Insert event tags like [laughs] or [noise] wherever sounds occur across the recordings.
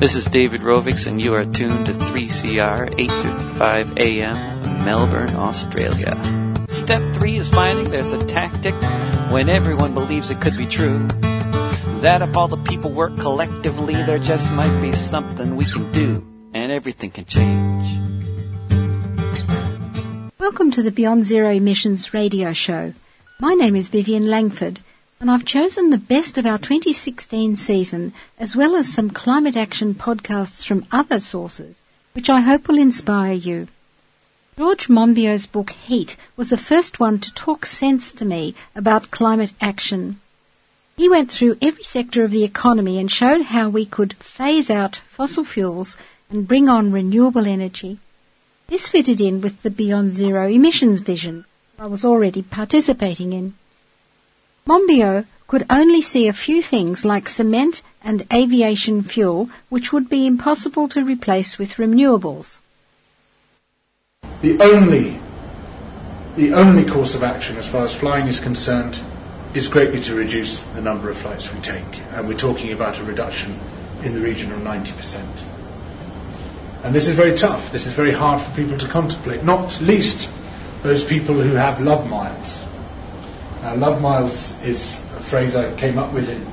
This is David Rovics, and you are tuned to 3CR 8:55 a.m. Melbourne, Australia. Step three is finding there's a tactic when everyone believes it could be true. That if all the people work collectively, there just might be something we can do, and everything can change. Welcome to the Beyond Zero Emissions radio show. My name is Vivian Langford, and I've chosen the best of our 2016 season, as well as some climate action podcasts from other sources, which I hope will inspire you. George Monbiot's book Heat was the first one to talk sense to me about climate action. He went through every sector of the economy and showed how we could phase out fossil fuels and bring on renewable energy. This fitted in with the Beyond Zero emissions vision I was already participating in. Monbiot could only see a few things like cement and aviation fuel which would be impossible to replace with renewables. The only, the only course of action as far as flying is concerned is greatly to reduce the number of flights we take. And we're talking about a reduction in the region of 90%. And this is very tough. This is very hard for people to contemplate, not least those people who have love miles. Now, love miles is a phrase I came up with in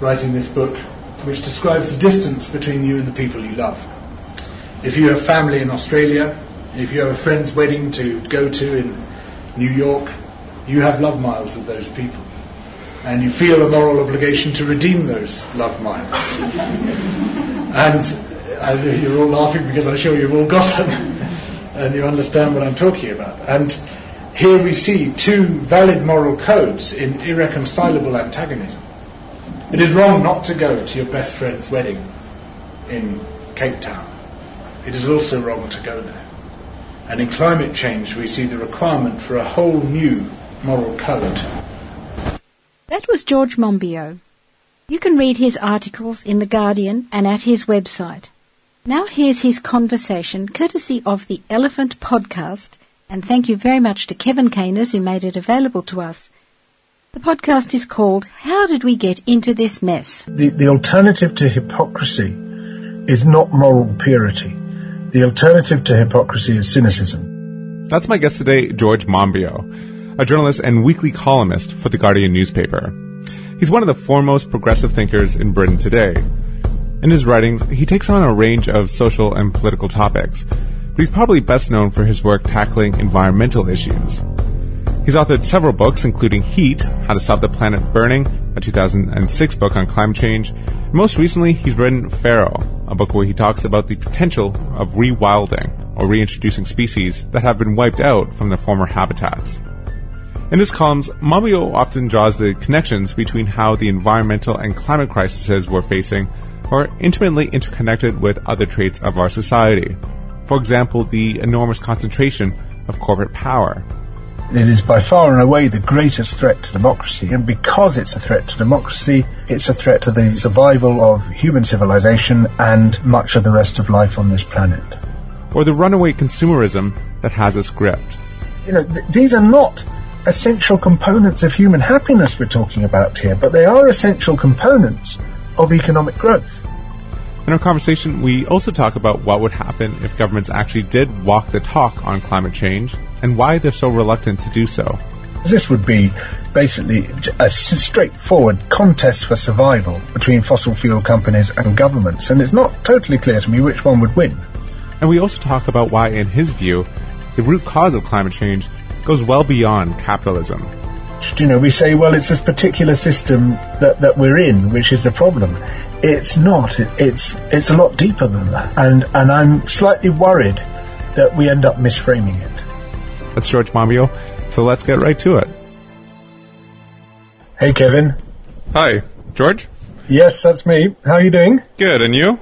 writing this book, which describes the distance between you and the people you love. If you have family in Australia, if you have a friend's wedding to go to in New York, you have love miles with those people. And you feel a moral obligation to redeem those love miles. [laughs] and uh, you're all laughing because I'm sure you've all got them [laughs] and you understand what I'm talking about. And here we see two valid moral codes in irreconcilable antagonism. It is wrong not to go to your best friend's wedding in Cape Town. It is also wrong to go there. And in climate change, we see the requirement for a whole new moral code. That was George Monbiot. You can read his articles in The Guardian and at his website. Now here's his conversation, courtesy of the Elephant Podcast, and thank you very much to Kevin Caners who made it available to us. The podcast is called How Did We Get Into This Mess? The, the alternative to hypocrisy is not moral purity. The alternative to hypocrisy is cynicism. That's my guest today, George Monbiot, a journalist and weekly columnist for the Guardian newspaper. He's one of the foremost progressive thinkers in Britain today. In his writings, he takes on a range of social and political topics, but he's probably best known for his work tackling environmental issues. He's authored several books, including Heat, How to Stop the Planet Burning, a 2006 book on climate change. Most recently, he's written Feral, a book where he talks about the potential of rewilding, or reintroducing species that have been wiped out from their former habitats. In his columns, Monbiot often draws the connections between how the environmental and climate crises we're facing are intimately interconnected with other traits of our society. For example, the enormous concentration of corporate power. It is by far and away the greatest threat to democracy, and because it's a threat to democracy, it's a threat to the survival of human civilization and much of the rest of life on this planet. Or the runaway consumerism that has us gripped. You know, th- these are not essential components of human happiness we're talking about here, but they are essential components of economic growth. In our conversation, we also talk about what would happen if governments actually did walk the talk on climate change and why they're so reluctant to do so. This would be basically a straightforward contest for survival between fossil fuel companies and governments, and it's not totally clear to me which one would win. And we also talk about why, in his view, the root cause of climate change goes well beyond capitalism. You know, we say, well, it's this particular system that, that we're in which is the problem. It's not. It, it's it's a lot deeper than that, and and I'm slightly worried that we end up misframing it. That's George Monbiot. So let's get right to it. Hey, Kevin. Hi, George. Yes, that's me. How are you doing? Good, and you?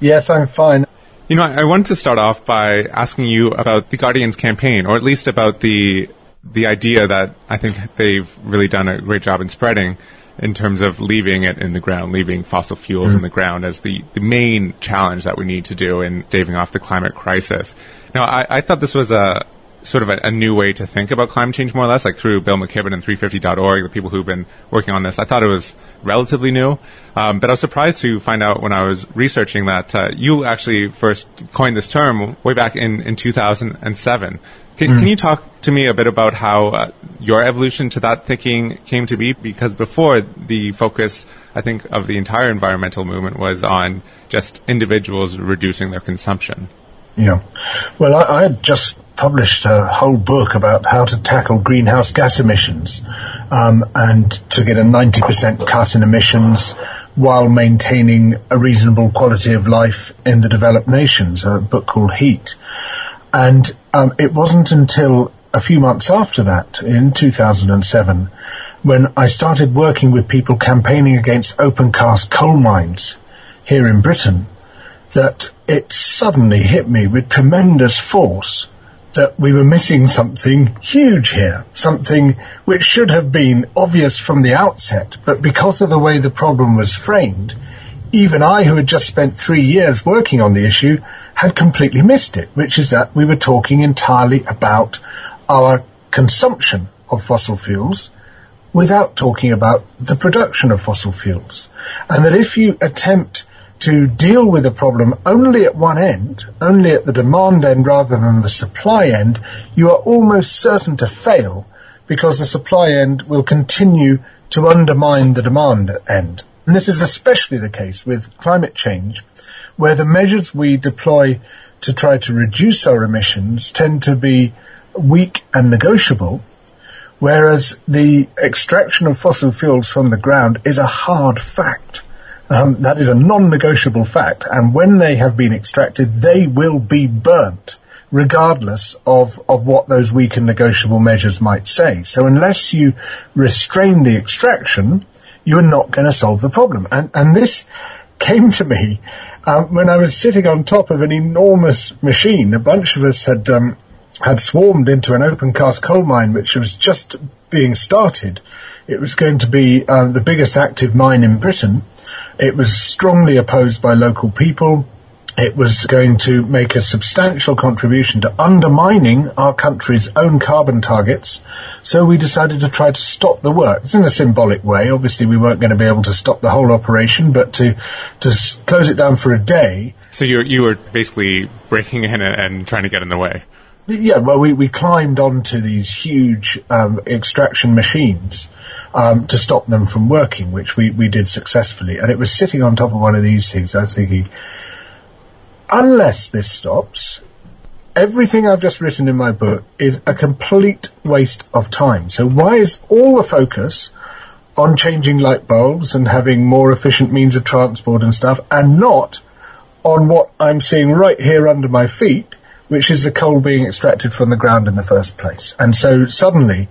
Yes, I'm fine. You know, I wanted to start off by asking you about the Guardian's campaign, or at least about the the idea that I think they've really done a great job in spreading in terms of leaving it in the ground, leaving fossil fuels mm-hmm. in the ground as the, the main challenge that we need to do in staving off the climate crisis. Now, I, I thought this was a sort of a, a, new way to think about climate change, more or less, like through Bill McKibben and 350.org, the people who've been working on this. I thought it was relatively new, um, but I was surprised to find out when I was researching that uh, you actually first coined this term way back in, in 2007. Can, mm. can you talk to me a bit about how uh, your evolution to that thinking came to be? Because before, the focus, I think, of the entire environmental movement was on just individuals reducing their consumption. Yeah. Well, I, I had just published a whole book about how to tackle greenhouse gas emissions um, and to get a 90% cut in emissions while maintaining a reasonable quality of life in the developed nations, a book called Heat. And um, it wasn't until a few months after that, in 2007, when I started working with people campaigning against open cast coal mines here in Britain, that it suddenly hit me with tremendous force that we were missing something huge here, something which should have been obvious from the outset, but because of the way the problem was framed, even I, who had just spent three years working on the issue, had completely missed it, which is that we were talking entirely about our consumption of fossil fuels without talking about the production of fossil fuels. And that if you attempt to deal with a problem only at one end, only at the demand end rather than the supply end, you are almost certain to fail because the supply end will continue to undermine the demand end. And this is especially the case with climate change, where the measures we deploy to try to reduce our emissions tend to be weak and negotiable, whereas the extraction of fossil fuels from the ground is a hard fact. Um, that is a non-negotiable fact, and when they have been extracted, they will be burnt, regardless of, of what those weak and negotiable measures might say. So unless you restrain the extraction, you are not going to solve the problem. And, and this came to me um, when I was sitting on top of an enormous machine. A bunch of us had um, had swarmed into an open cast coal mine, which was just being started. It was going to be uh, the biggest active mine in Britain. It was strongly opposed by local people. It was going to make a substantial contribution to undermining our country's own carbon targets. So we decided to try to stop the work. It's in a symbolic way. Obviously, we weren't going to be able to stop the whole operation, but to to s- close it down for a day. So you you were basically breaking in and, and trying to get in the way. Yeah, well, we, we climbed onto these huge um, extraction machines um, to stop them from working, which we, we did successfully. And it was sitting on top of one of these things. I was thinking, unless this stops, everything I've just written in my book is a complete waste of time. So why is all the focus on changing light bulbs and having more efficient means of transport and stuff, and not on what I'm seeing right here under my feet, which is the coal being extracted from the ground in the first place. And so suddenly,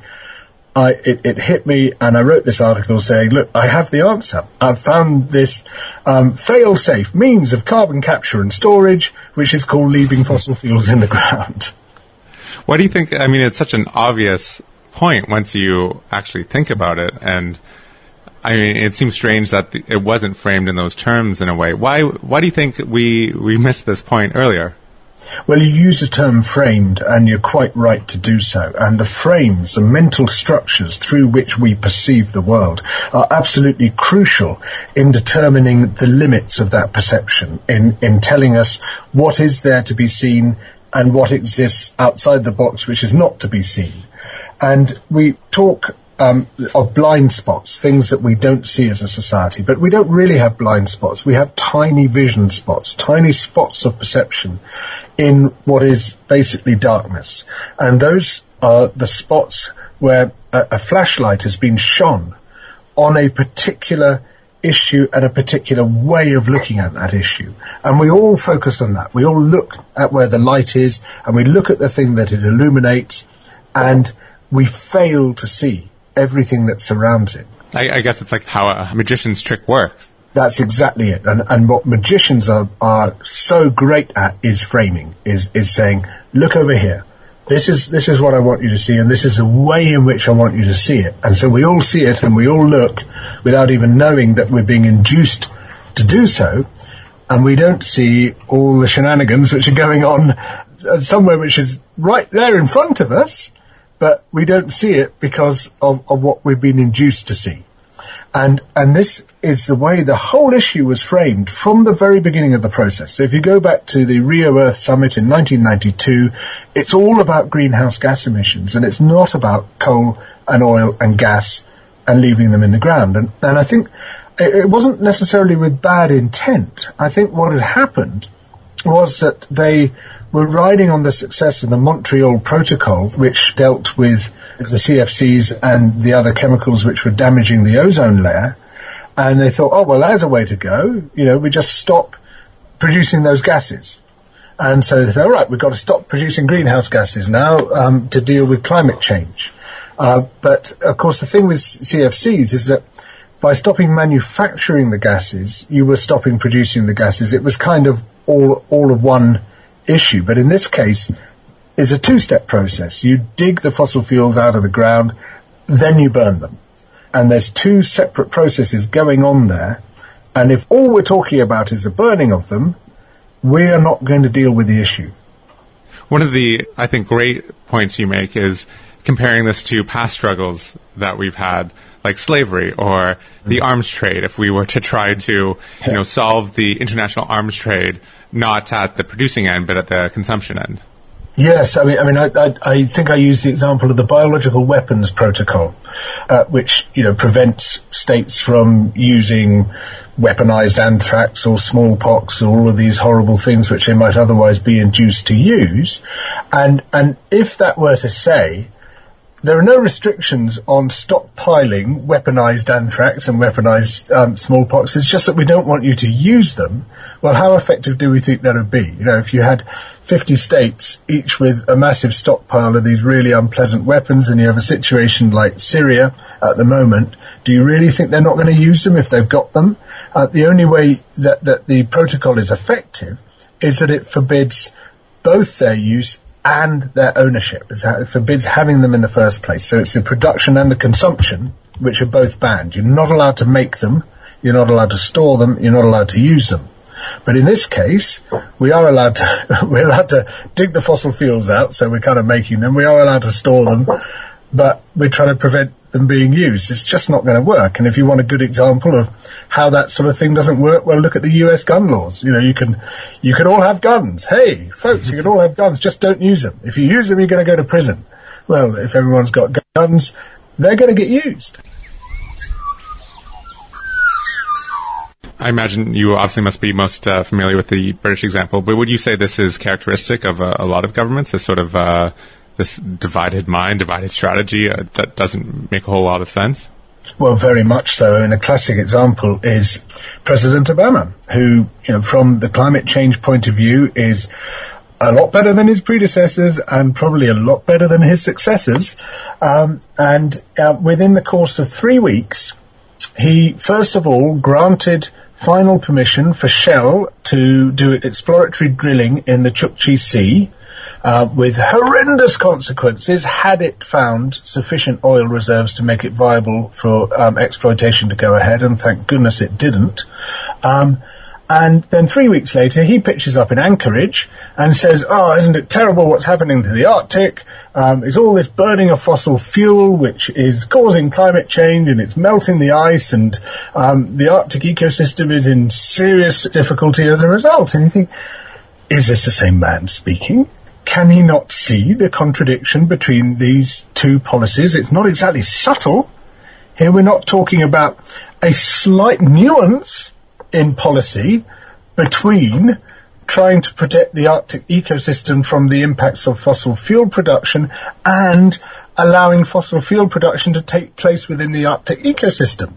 I, it, it, hit me, and I wrote this article saying, "Look, I have the answer. I've found this um, fail-safe means of carbon capture and storage, which is called leaving fossil fuels in the ground." What do you think? I mean, it's such an obvious point once you actually think about it, and I mean, it seems strange that it wasn't framed in those terms in a way. Why? Why do you think we we missed this point earlier? Well, you use the term framed, and you're quite right to do so. And the frames, the mental structures through which we perceive the world, are absolutely crucial in determining the limits of that perception, in, in telling us what is there to be seen and what exists outside the box which is not to be seen. And we talk um, of blind spots, things that we don't see as a society. But we don't really have blind spots. We have tiny vision spots, tiny spots of perception in what is basically darkness. And those are the spots where a, a flashlight has been shone on a particular issue and a particular way of looking at that issue. And we all focus on that. We all look at where the light is and we look at the thing that it illuminates and we fail to see everything that surrounds it. I, I guess it's like how a magician's trick works. That's exactly it. And, and what magicians are, are so great at is framing, is, is saying, look over here. This is, this is what I want you to see, and this is the way in which I want you to see it. And so we all see it and we all look without even knowing that we're being induced to do so. And we don't see all the shenanigans which are going on uh, somewhere which is right there in front of us, but we don't see it because of, of what we've been induced to see. And, and this is the way the whole issue was framed from the very beginning of the process. So if you go back to the Rio Earth Summit in 1992, it's all about greenhouse gas emissions and it's not about coal and oil and gas and leaving them in the ground. And, and I think it, it wasn't necessarily with bad intent. I think what had happened was that they were riding on the success of the Montreal Protocol, which dealt with the CFCs and the other chemicals which were damaging the ozone layer. And they thought, oh, well, there's a way to go. You know, we just stop producing those gases. And so they thought, all right, we've got to stop producing greenhouse gases now um, to deal with climate change. Uh, but of course, the thing with CFCs is that by stopping manufacturing the gases, you were stopping producing the gases. It was kind of all all of one issue. But in this case, it's a two-step process. You dig the fossil fuels out of the ground, then you burn them. And there's two separate processes going on there. And if all we're talking about is the burning of them, we are not going to deal with the issue. One of the, I think, great points you make is comparing this to past struggles that we've had, like slavery or the mm. arms trade. If we were to try to, you know, solve the international arms trade not at the producing end, but at the consumption end. Yes, I mean, I mean, I, I, I think I used the example of the biological weapons protocol, uh, which you know prevents states from using weaponized anthrax or smallpox or all of these horrible things which they might otherwise be induced to use, and and if that were to say there are no restrictions on stockpiling weaponized anthrax and weaponized um, smallpox. It's just that we don't want you to use them. Well, how effective do we think that would be? You know, if you had 50 states, each with a massive stockpile of these really unpleasant weapons, and you have a situation like Syria at the moment, do you really think they're not going to use them if they've got them? Uh, the only way that, that the protocol is effective is that it forbids both their use and their ownership. It forbids having them in the first place. So it's the production and the consumption which are both banned. You're not allowed to make them, you're not allowed to store them, you're not allowed to use them. But in this case, we are allowed to [laughs] we're allowed to dig the fossil fuels out, so we're kind of making them. We are allowed to store them, but we're trying to prevent being used. It's just not going to work. And if you want a good example of how that sort of thing doesn't work, well, look at the U.S. gun laws. You know, you can you can all have guns. Hey, folks, you can all have guns. Just don't use them. If you use them, you're going to go to prison. Well, if everyone's got guns, they're going to get used. I imagine you obviously must be most uh, familiar with the British example, but would you say this is characteristic of uh, a lot of governments? This sort of uh, this divided mind, divided strategy uh, that doesn't make a whole lot of sense? Well, very much so. And a classic example is President Obama, who, you know, from the climate change point of view, is a lot better than his predecessors and probably a lot better than his successors. Um, and uh, within the course of three weeks, he first of all granted final permission for Shell to do exploratory drilling in the Chukchi Sea uh, with horrendous consequences had it found sufficient oil reserves to make it viable for um, exploitation to go ahead, and thank goodness it didn't. Um, and then three weeks later, he pitches up in Anchorage and says, "Oh, isn't it terrible what's happening to the Arctic? Um, it's all this burning of fossil fuel, which is causing climate change, and it's melting the ice, and um, the Arctic ecosystem is in serious difficulty as a result." And you think, is this the same man speaking? Can he not see the contradiction between these two policies? It's not exactly subtle. Here we're not talking about a slight nuance in policy between trying to protect the Arctic ecosystem from the impacts of fossil fuel production and allowing fossil fuel production to take place within the Arctic ecosystem.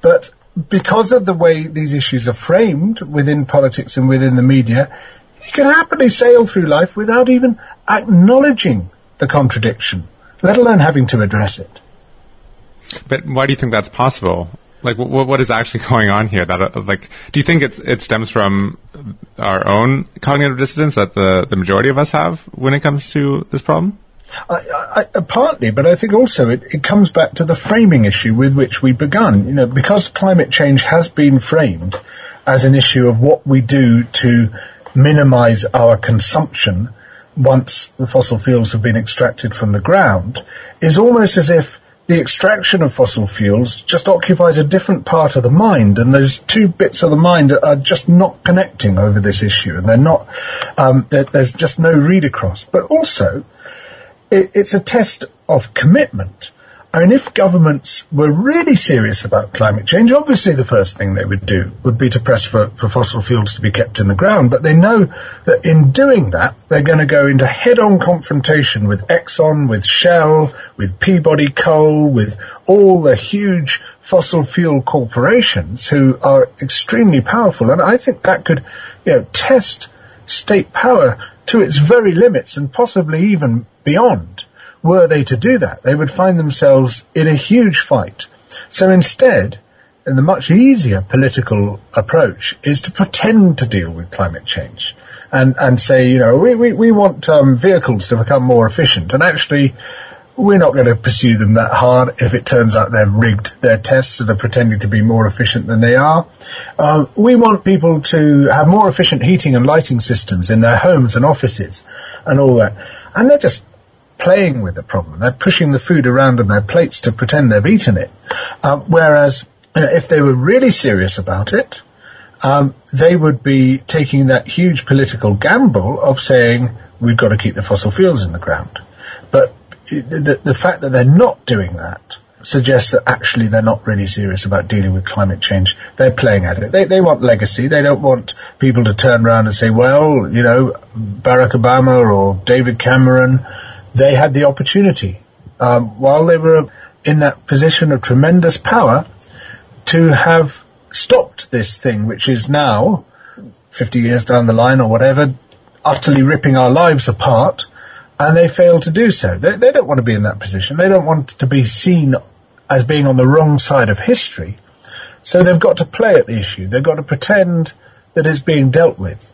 But because of the way these issues are framed within politics and within the media, you can happily sail through life without even acknowledging the contradiction, let alone having to address it. But why do you think that's possible? Like, what, what is actually [laughs] going on here? That, uh, like, do you think it's it stems from our own cognitive dissonance that the the majority of us have when it comes to this problem? I, I, partly, but I think also it, it comes back to the framing issue with which we begun. You know, because climate change has been framed as an issue of what we do to minimize our consumption once the fossil fuels have been extracted from the ground is almost as if the extraction of fossil fuels just occupies a different part of the mind, and those two bits of the mind are just not connecting over this issue, and they're not. Um, there's just no read across. But also, it, it's a test of commitment. I mean, if governments were really serious about climate change, obviously the first thing they would do would be to press for, for fossil fuels to be kept in the ground. But they know that in doing that, they're going to go into head-on confrontation with Exxon, with Shell, with Peabody Coal, with all the huge fossil fuel corporations who are extremely powerful. And I think that could, you know, test state power to its very limits and possibly even beyond were they to do that, they would find themselves in a huge fight. So instead, and the much easier political approach is to pretend to deal with climate change and, and say, you know, we, we, we want um, vehicles to become more efficient. And actually, we're not going to pursue them that hard if it turns out they're rigged their tests and are pretending to be more efficient than they are. Uh, we want people to have more efficient heating and lighting systems in their homes and offices and all that. And they're just playing with the problem. They're pushing the food around on their plates to pretend they've eaten it. Uh, whereas if they were really serious about it, um, they would be taking that huge political gamble of saying we've got to keep the fossil fuels in the ground. But the, the fact that they're not doing that suggests that actually they're not really serious about dealing with climate change. They're playing at it. They, they want legacy. They don't want people to turn around and say, well, you know, Barack Obama or David Cameron they had the opportunity, um, while they were in that position of tremendous power, to have stopped this thing, which is now, 50 years down the line or whatever, utterly ripping our lives apart, and they failed to do so. They, they don't want to be in that position. They don't want to be seen as being on the wrong side of history. So they've got to play at the issue. They've got to pretend that it's being dealt with.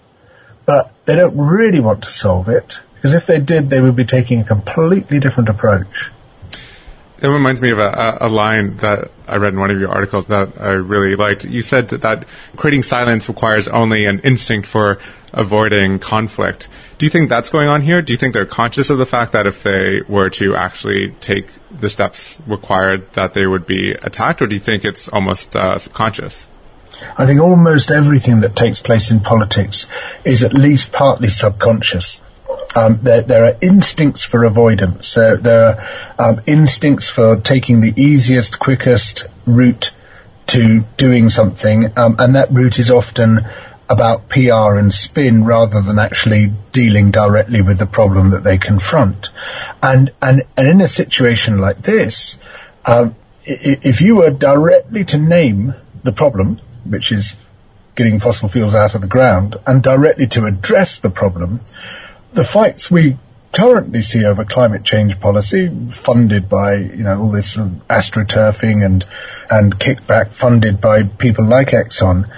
But they don't really want to solve it. Because if they did, they would be taking a completely different approach. It reminds me of a, a, line that I read in one of your articles that I really liked. You said that, that creating silence requires only an instinct for avoiding conflict. Do you think that's going on here? Do you think they're conscious of the fact that if they were to actually take the steps required, that they would be attacked, or do you think it's almost uh, subconscious? I think almost everything that takes place in politics is at least partly subconscious. Um, there, there, are instincts for avoidance. Uh, there are um, instincts for taking the easiest, quickest route to doing something, um, and that route is often about PR and spin rather than actually dealing directly with the problem that they confront. And and, and in a situation like this, um, if you were directly to name the problem, which is getting fossil fuels out of the ground, and directly to address the problem, the fights we currently see over climate change policy, funded by you know all this sort of astroturfing and and kickback, funded by people like Exxon,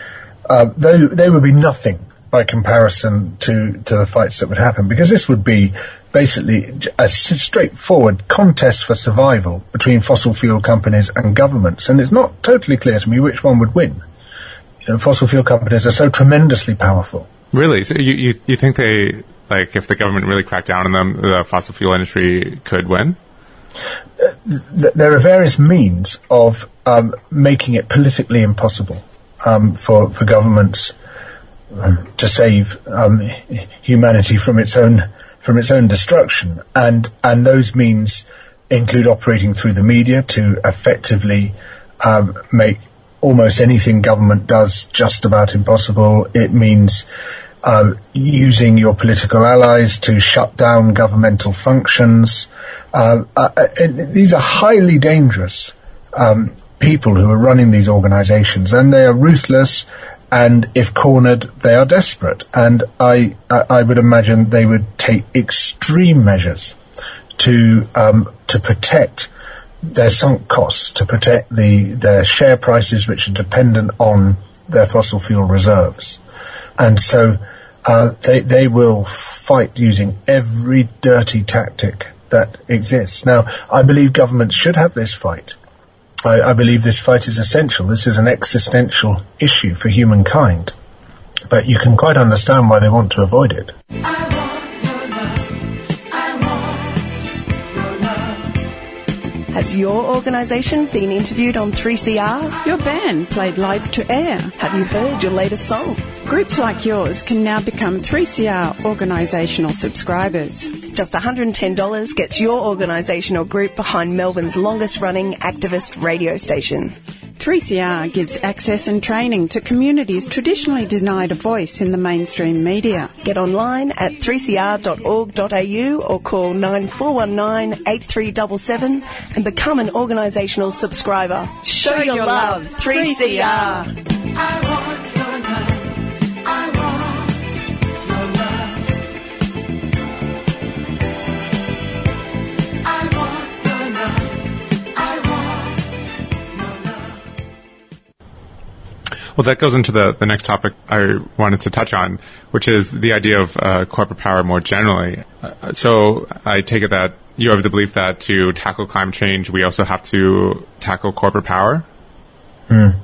uh, they they would be nothing by comparison to to the fights that would happen because this would be basically a straightforward contest for survival between fossil fuel companies and governments, and it's not totally clear to me which one would win. You know, fossil fuel companies are so tremendously powerful. Really? So you, you, you think they like, if the government really cracked down on them, the fossil fuel industry could win? There are various means of um, making it politically impossible um, for for governments um, to save um, humanity from its own from its own destruction, and and those means include operating through the media to effectively um, make almost anything government does just about impossible. It means uh, using your political allies to shut down governmental functions. Uh, uh, these are highly dangerous um, people who are running these organizations, and they are ruthless. And if cornered, they are desperate. And I, I would imagine they would take extreme measures to um, to protect their sunk costs, to protect the their share prices, which are dependent on their fossil fuel reserves. And so uh, they, they will fight using every dirty tactic that exists. Now, I believe governments should have this fight. I, I believe this fight is essential. This is an existential issue for humankind. but you can quite understand why they want to avoid it. Has your organisation been interviewed on 3CR? Your band played live to air. Have you heard your latest song? Groups like yours can now become 3CR organisational subscribers. Just $110 gets your organisation or group behind Melbourne's longest running activist radio station. 3CR gives access and training to communities traditionally denied a voice in the mainstream media. Get online at 3cr.org.au or call 9419 8377 and become an organisational subscriber. Show, your, your love, love, 3CR. Well, that goes into the, the next topic I wanted to touch on, which is the idea of uh, corporate power more generally. Uh, so I take it that you have the belief that to tackle climate change, we also have to tackle corporate power? Um,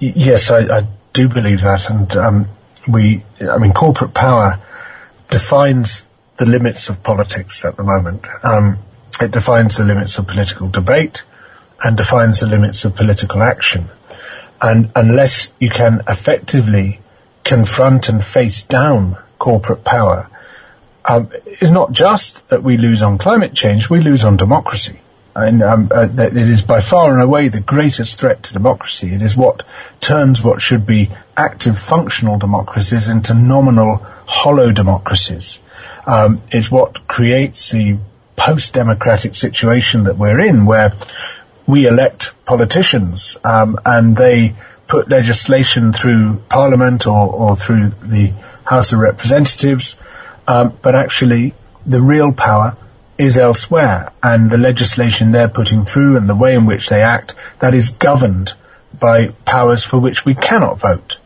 y- yes, I, I do believe that, and um, we, I mean, corporate power defines the limits of politics at the moment. Um, it defines the limits of political debate and defines the limits of political action. And unless you can effectively confront and face down corporate power, um, it's not just that we lose on climate change, we lose on democracy. And um, uh, it is by far and away the greatest threat to democracy. It is what turns what should be active, functional democracies into nominal, hollow democracies. Um, it's what creates the post-democratic situation that we're in, where we elect politicians um, and they put legislation through Parliament or, or through the House of Representatives, um, but actually the real power is elsewhere, and the legislation they're putting through and the way in which they act that is governed by powers for which we cannot vote.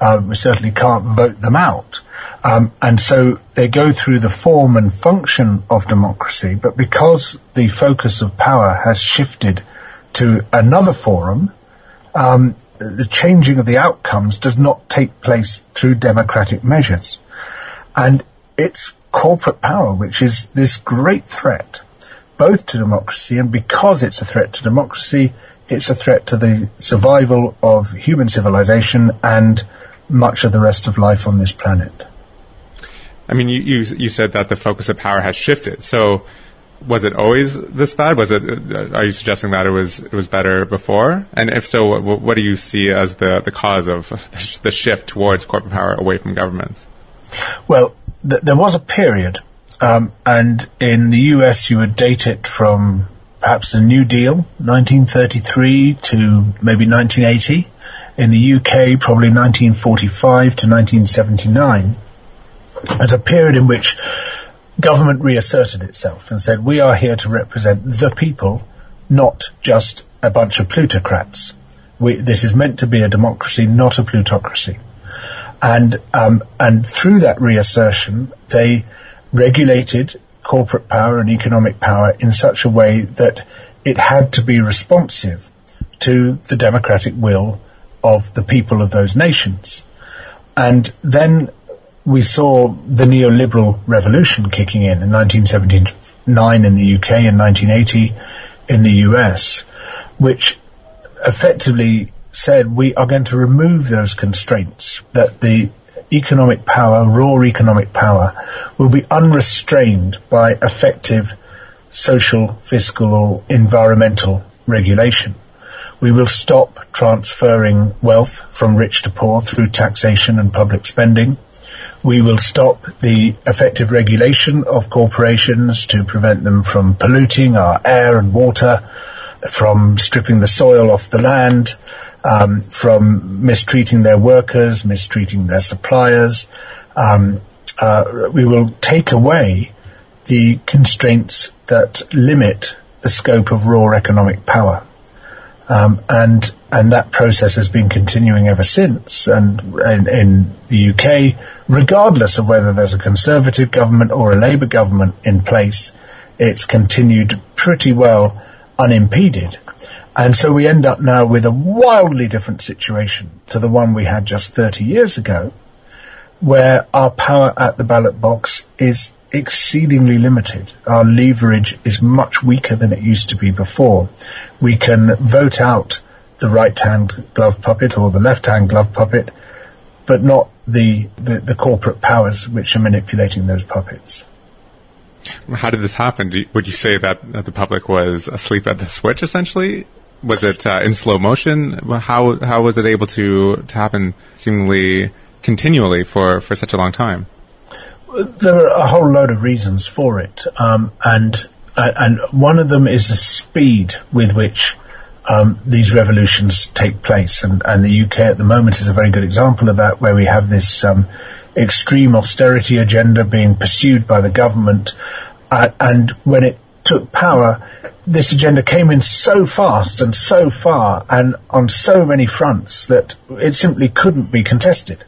Uh, we certainly can't vote them out. Um, and so they go through the form and function of democracy, but because the focus of power has shifted to another forum, um, the changing of the outcomes does not take place through democratic measures. And it's corporate power which is this great threat, both to democracy and because it's a threat to democracy, it's a threat to the survival of human civilization and much of the rest of life on this planet. I mean, you, you, you said that the focus of power has shifted. So was it always this bad? Was it? Uh, are you suggesting that it was it was better before? And if so, what, what do you see as the the cause of [laughs] the shift towards corporate power away from governments? Well, th- there was a period, um, and in the US you would date it from perhaps the New Deal, 1933 to maybe 1980. In the UK, probably 1945 to 1979, as a period in which government reasserted itself and said, we are here to represent the people, not just a bunch of plutocrats. We, this is meant to be a democracy, not a plutocracy. And, um, and through that reassertion, they regulated corporate power and economic power in such a way that it had to be responsive to the democratic will of the people of those nations. And then we saw the neoliberal revolution kicking in in 1979 in the UK and 1980 in the US, which effectively said we are going to remove those constraints, that the economic power, raw economic power, will be unrestrained by effective social, fiscal or environmental regulation. We will stop transferring wealth from rich to poor through taxation and public spending. We will stop the effective regulation of corporations to prevent them from polluting our air and water, from stripping the soil off the land, um, from mistreating their workers, mistreating their suppliers. Um, uh, we will take away the constraints that limit the scope of raw economic power. Um, and and that process has been continuing ever since. And in, in, the UK, regardless of whether there's a Conservative government or a Labour government in place, it's continued pretty well unimpeded. And so we end up now with a wildly different situation to the one we had just 30 years ago, where our power at the ballot box is exceedingly limited. Our leverage is much weaker than it used to be before. We can vote out the right-hand glove puppet or the left-hand glove puppet, but not the, the, the corporate powers which are manipulating those puppets. How did this happen? You, would you say that, that, the public was asleep at the switch, essentially? Was it uh, in slow motion? How how was it able to to happen seemingly continually for, for such a long time? There are a whole load of reasons for it, um, and uh, and one of them is the speed with which um, these revolutions take place, and, and the UK at the moment is a very good example of that, where we have this um, extreme austerity agenda being pursued by the government, uh, and when it took power, this agenda came in so fast and so far and on so many fronts that it simply couldn't be contested.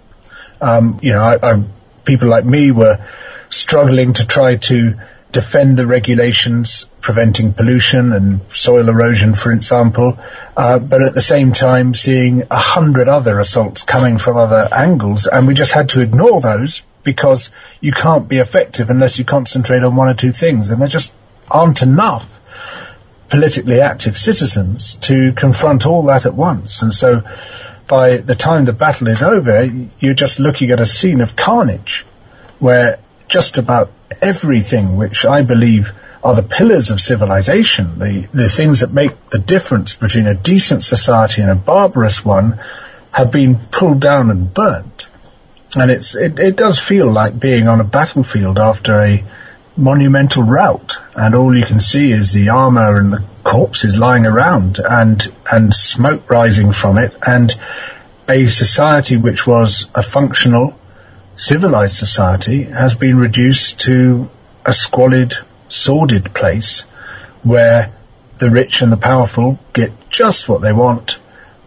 Um, you know, I, I, people like me were struggling to try to defend the regulations preventing pollution and soil erosion, for example, uh, but at the same time seeing a hundred other assaults coming from other angles, and we just had to ignore those because you can't be effective unless you concentrate on one or two things, and there just aren't enough politically active citizens to confront all that at once, and so by the time the battle is over, you're just looking at a scene of carnage where just about everything which I believe are the pillars of civilization, the, the things that make the difference between a decent society and a barbarous one, have been pulled down and burnt. And it's, it, it does feel like being on a battlefield after a monumental rout, and all you can see is the armor and the corpses lying around, and and smoke rising from it, and a society which was a functional, civilized society has been reduced to a squalid, sordid place where the rich and the powerful get just what they want,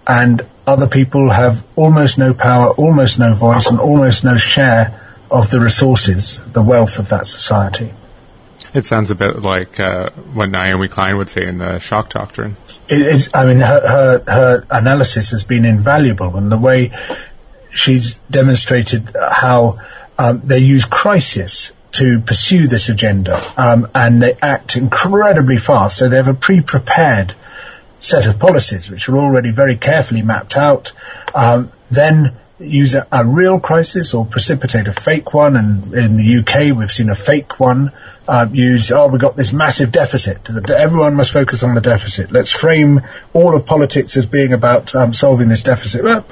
and other people have almost no power, almost no voice, and almost no share of the resources, the wealth of that society. It sounds a bit like uh, what Naomi Klein would say in the shock doctrine. It is. I mean, her, her her analysis has been invaluable, and the way she's demonstrated how um, they use crisis to pursue this agenda, um, and they act incredibly fast. So they have a pre-prepared set of policies, which are already very carefully mapped out. Um, then use a, a, real crisis or precipitate a fake one. And in the UK, we've seen a fake one uh, use, oh, we've got this massive deficit. Everyone must focus on the deficit. Let's frame all of politics as being about um, solving this deficit. Well,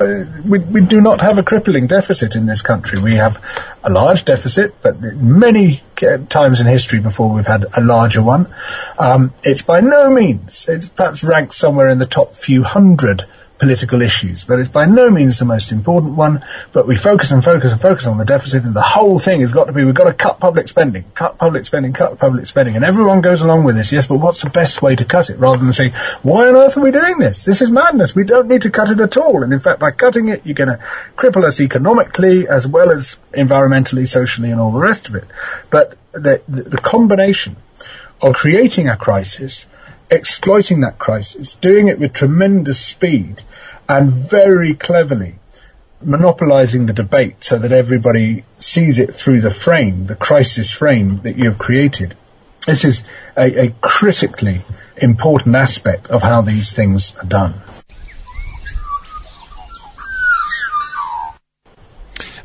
we, we do not have a crippling deficit in this country. We have a large deficit, but many times in history before we've had a larger one. Um, it's by no means, it's perhaps ranked somewhere in the top few hundred political issues, but it's by no means the most important one. But we focus and focus and focus on the deficit, and the whole thing has got to be we've got to cut public spending, cut public spending, cut public spending, and everyone goes along with this. Yes, but what's the best way to cut it? Rather than saying, why on earth are we doing this? This is madness. We don't need to cut it at all. And in fact, by cutting it, you're going to cripple us economically as well as environmentally, socially, and all the rest of it. But the, the, the combination of creating a crisis exploiting that crisis, doing it with tremendous speed, and very cleverly monopolizing the debate so that everybody sees it through the frame, the crisis frame that you've created. This is a, a critically important aspect of how these things are done.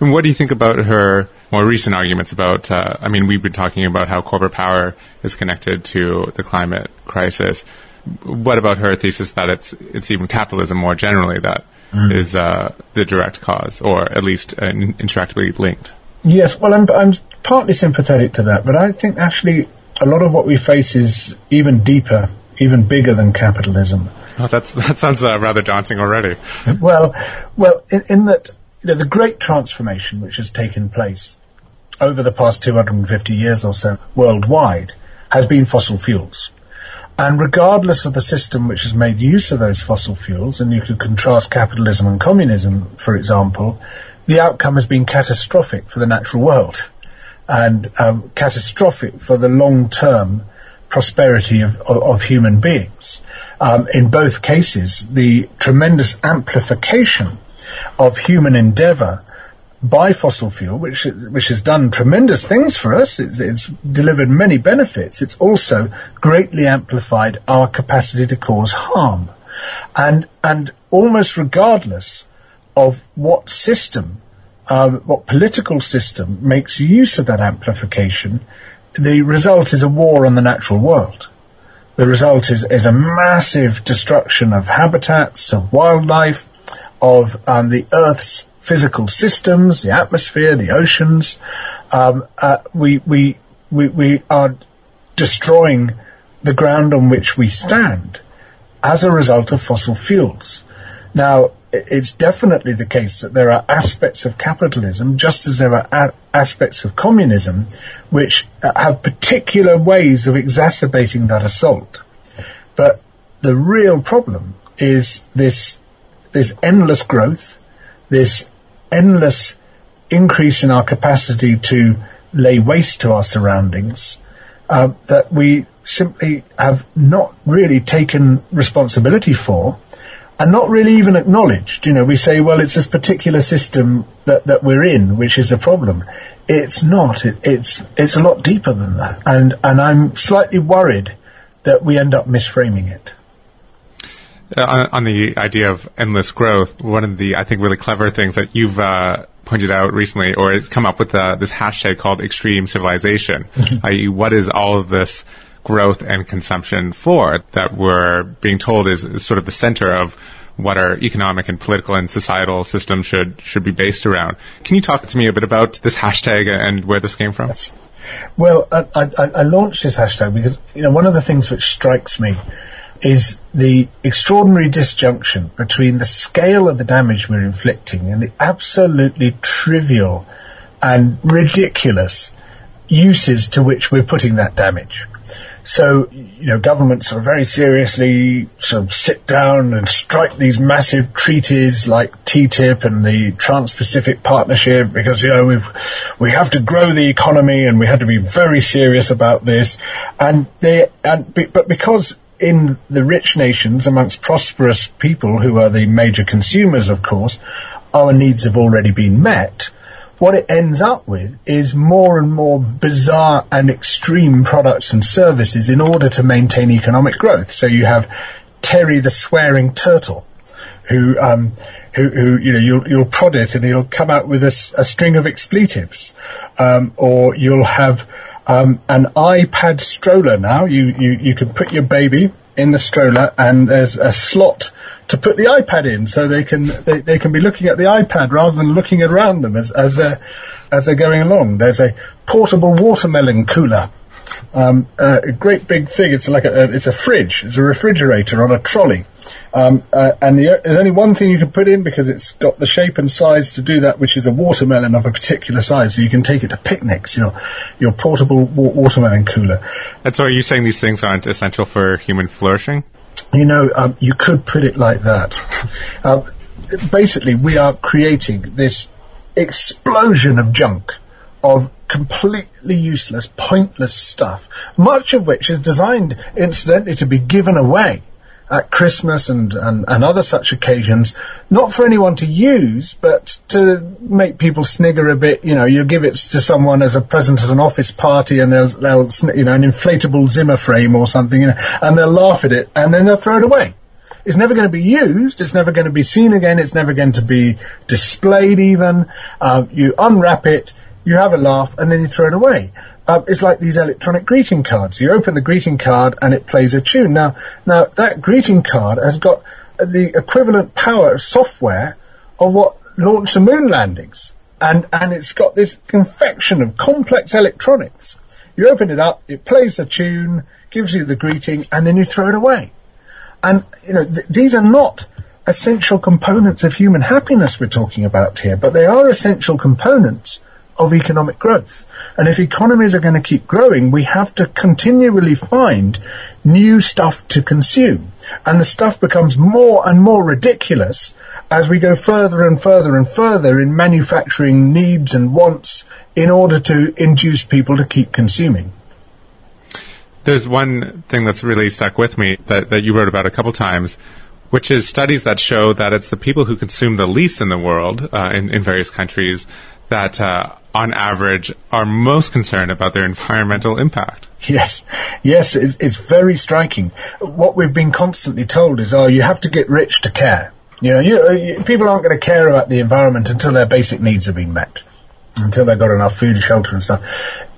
And what do you think about her more recent arguments about? Uh, I mean, we've been talking about how corporate power is connected to the climate crisis. What about her thesis that it's it's even capitalism more generally that mm. is uh, the direct cause, or at least uh, interactively linked? Yes, well, I'm I'm partly sympathetic to that, but I think actually a lot of what we face is even deeper, even bigger than capitalism. Oh, that's that sounds uh, rather daunting already. well, well, in, in that you know the great transformation which has taken place over the past 250 years or so worldwide has been fossil fuels. And regardless of the system which has made use of those fossil fuels, and you could contrast capitalism and communism, for example, the outcome has been catastrophic for the natural world and um, catastrophic for the long term prosperity of, of, of human beings. Um, in both cases, the tremendous amplification of human endeavour by fossil fuel, which which has done tremendous things for us. It's, it's, delivered many benefits. It's also greatly amplified our capacity to cause harm, and and almost regardless of what system, um, what political system makes use of that amplification, the result is a war on the natural world. The result is, is a massive destruction of habitats, of wildlife, of um, the Earth's physical systems, the atmosphere, the oceans. Um, uh, we, we, we, we are destroying the ground on which we stand as a result of fossil fuels. Now, it's definitely the case that there are aspects of capitalism, just as there are a- aspects of communism, which uh, have particular ways of exacerbating that assault. But the real problem is this, this endless growth, this endless increase in our capacity to lay waste to our surroundings, uh, that we simply have not really taken responsibility for and not really even acknowledged. You know, we say, well, it's this particular system that, that we're in, which is a problem. It's not. It, it's it's a lot deeper than that, and and I'm slightly worried that we end up misframing it. Uh, on, on, the idea of endless growth, one of the I think really clever things that you've uh, pointed out recently, or has come up with uh, this hashtag called extreme civilization, [laughs] i.e., what is all of this growth and consumption for that we're being told is, is sort of the center of what our economic and political and societal system should should be based around. Can you talk to me a bit about this hashtag and where this came from? Yes. Well, I, I, I launched this hashtag because you know one of the things which strikes me is the extraordinary disjunction between the scale of the damage we're inflicting and the absolutely trivial and ridiculous uses to which we're putting that damage. So, you know, governments are very seriously sort of sit down and strike these massive treaties like TTIP and the Trans-Pacific Partnership because, you know, we we have to grow the economy and we have to be very serious about this. And they, and, but because in the rich nations amongst prosperous people who are the major consumers, of course, our needs have already been met what it ends up with is more and more bizarre and extreme products and services in order to maintain economic growth. So you have Terry the swearing turtle, who um, who, who, you know you'll you'll prod it and he'll come out with a, a string of expletives, um, or you'll have um, an iPad stroller now. You, you you can put your baby in the stroller and there's a slot to put the iPad in, so they can they, they can be looking at the iPad rather than looking around them as as they're, as they're going along. There's a portable watermelon cooler, um, uh, a great big thing. It's like a, it's a fridge. It's a refrigerator on a trolley. Um, uh, and the, there's only one thing you can put in because it's got the shape and size to do that, which is a watermelon of a particular size. So you can take it to picnics, your your portable wa- watermelon cooler. And so, are you saying these things aren't essential for human flourishing? You know, um, you could put it like that. Uh, [laughs] basically, we are creating this explosion of junk, of completely useless, pointless stuff, much of which is designed, incidentally, to be given away at Christmas and, and, and other such occasions, not for anyone to use, but to make people snigger a bit. You know, you give it to someone as a present at an office party and they'll, they'll you know, an inflatable Zimmer frame or something, you know, and they'll laugh at it and then they'll throw it away. It's never going to be used. It's never going to be seen again. It's never going to be displayed even. Uh, you unwrap it, you have a laugh, and then you throw it away uh, it's like these electronic greeting cards. You open the greeting card and it plays a tune. Now, now that greeting card has got the equivalent power of software of what launched the moon landings, and and it's got this confection of complex electronics. You open it up, it plays the tune, gives you the greeting, and then you throw it away. And you know th- these are not essential components of human happiness we're talking about here, but they are essential components of economic growth. And if economies are going to keep growing, we have to continually find new stuff to consume. And the stuff becomes more and more ridiculous as we go further and further and further in manufacturing needs and wants in order to induce people to keep consuming. There's one thing that's really stuck with me that, that you wrote about a couple times, which is studies that show that it's the people who consume the least in the world, uh, in, in various countries, that uh, on average are most concerned about their environmental impact. Yes, yes, it's, it's very striking. What we've been constantly told is, oh, you have to get rich to care. You know, you, you, people aren't going to care about the environment until their basic needs have been met, until they've got enough food, shelter, and stuff.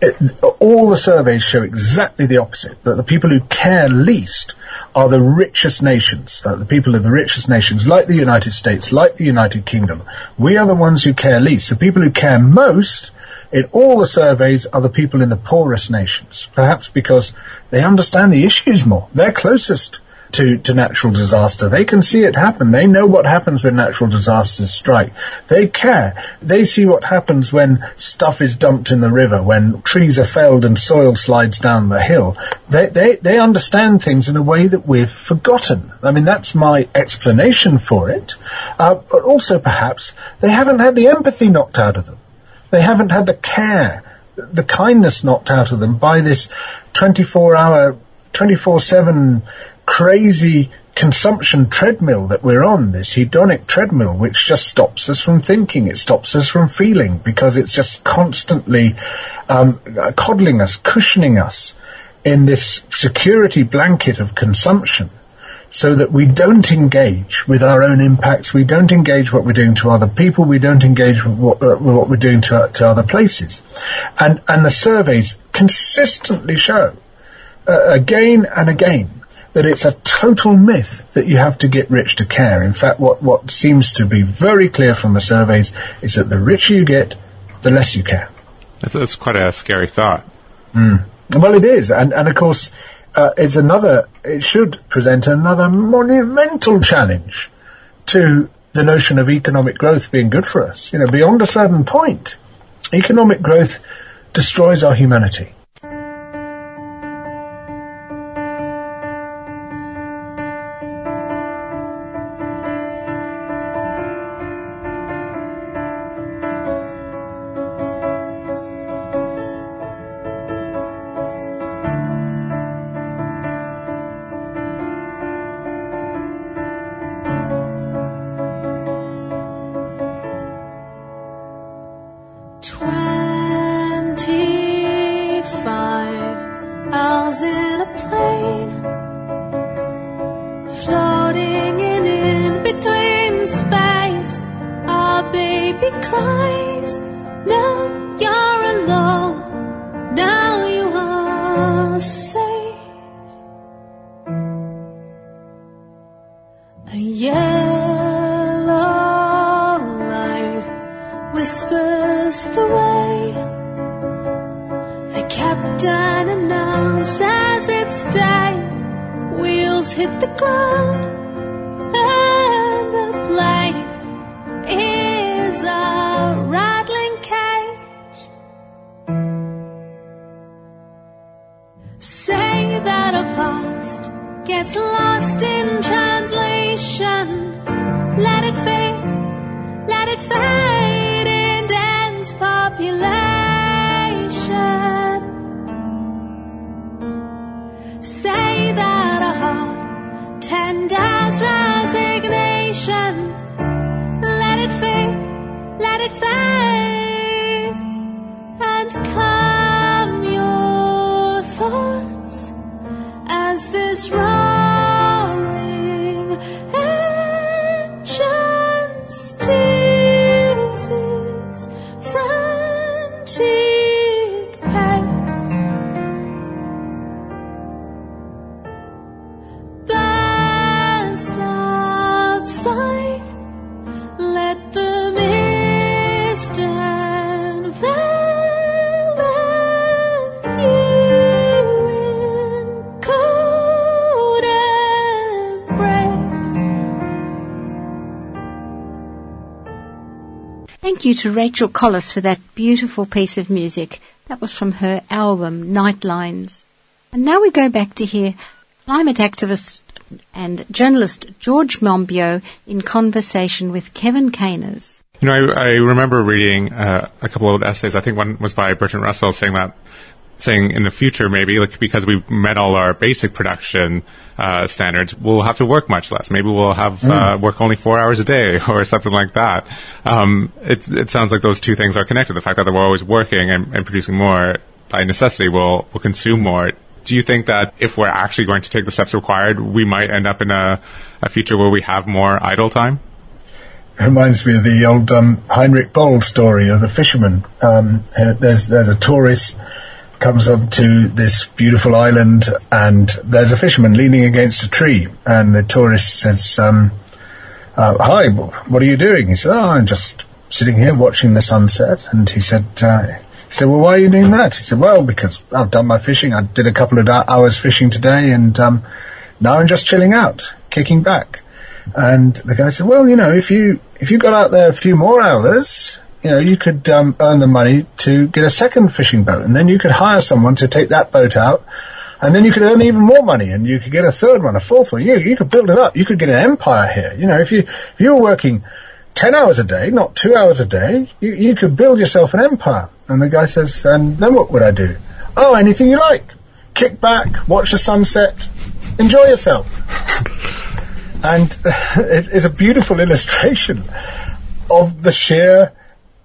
It, all the surveys show exactly the opposite. That the people who care least are the richest nations, uh, the people of the richest nations, like the United States, like the United Kingdom. We are the ones who care least. The people who care most in all the surveys are the people in the poorest nations, perhaps because they understand the issues more. They're closest to, to natural disaster. They can see it happen. They know what happens when natural disasters strike. They care. They see what happens when stuff is dumped in the river, when trees are felled and soil slides down the hill. They, they, they understand things in a way that we've forgotten. I mean, that's my explanation for it. Uh, but also perhaps they haven't had the empathy knocked out of them. They haven't had the care, the kindness knocked out of them by this 24 hour, 24 7 crazy consumption treadmill that we're on, this hedonic treadmill, which just stops us from thinking, it stops us from feeling, because it's just constantly um, coddling us, cushioning us in this security blanket of consumption so that we don't engage with our own impacts, we don't engage what we're doing to other people, we don't engage with what, uh, with what we're doing to, to other places. And, and the surveys consistently show, uh, again and again, that it's a total myth that you have to get rich to care. In fact, what, what seems to be very clear from the surveys is that the richer you get, the less you care. That's, that's quite a scary thought. Mm. Well, it is. And, and of course, uh, it's another, it should present another monumental challenge to the notion of economic growth being good for us. You know, beyond a certain point, economic growth destroys our humanity. Thank you to Rachel Collis for that beautiful piece of music. That was from her album, Nightlines. And now we go back to hear climate activist and journalist George Monbiot in conversation with Kevin Caners. You know, I, I remember reading uh, a couple of essays. I think one was by Bertrand Russell saying that saying in the future maybe like because we've met all our basic production uh, standards, we'll have to work much less. Maybe we'll have uh, work only four hours a day [laughs] or something like that. Um, it, it sounds like those two things are connected. The fact that we're always working and, and producing more by necessity will will consume more. Do you think that if we're actually going to take the steps required, we might end up in a, a future where we have more idle time? reminds me of the old um, Heinrich Boll story of the fisherman. Um, uh, there's there's a tourist comes up to this beautiful island, and there's a fisherman leaning against a tree, and the tourist says, um, uh, "Hi, what are you doing?" He said, "Oh, I'm just sitting here watching the sunset." And he said. Uh, he said, "Well, why are you doing that?" He said, "Well, because I've done my fishing. I did a couple of hours fishing today, and um, now I'm just chilling out, kicking back." And the guy said, "Well, you know, if you if you got out there a few more hours, you know, you could um, earn the money to get a second fishing boat, and then you could hire someone to take that boat out, and then you could earn even more money, and you could get a third one, a fourth one. You you could build it up. You could get an empire here. You know, if you if you were working ten hours a day, not two hours a day, you you could build yourself an empire." And the guy says, "And then what would I do? Oh, anything you like. Kick back, watch the sunset, enjoy yourself." [laughs] and [laughs] it, it's a beautiful [laughs] illustration of the sheer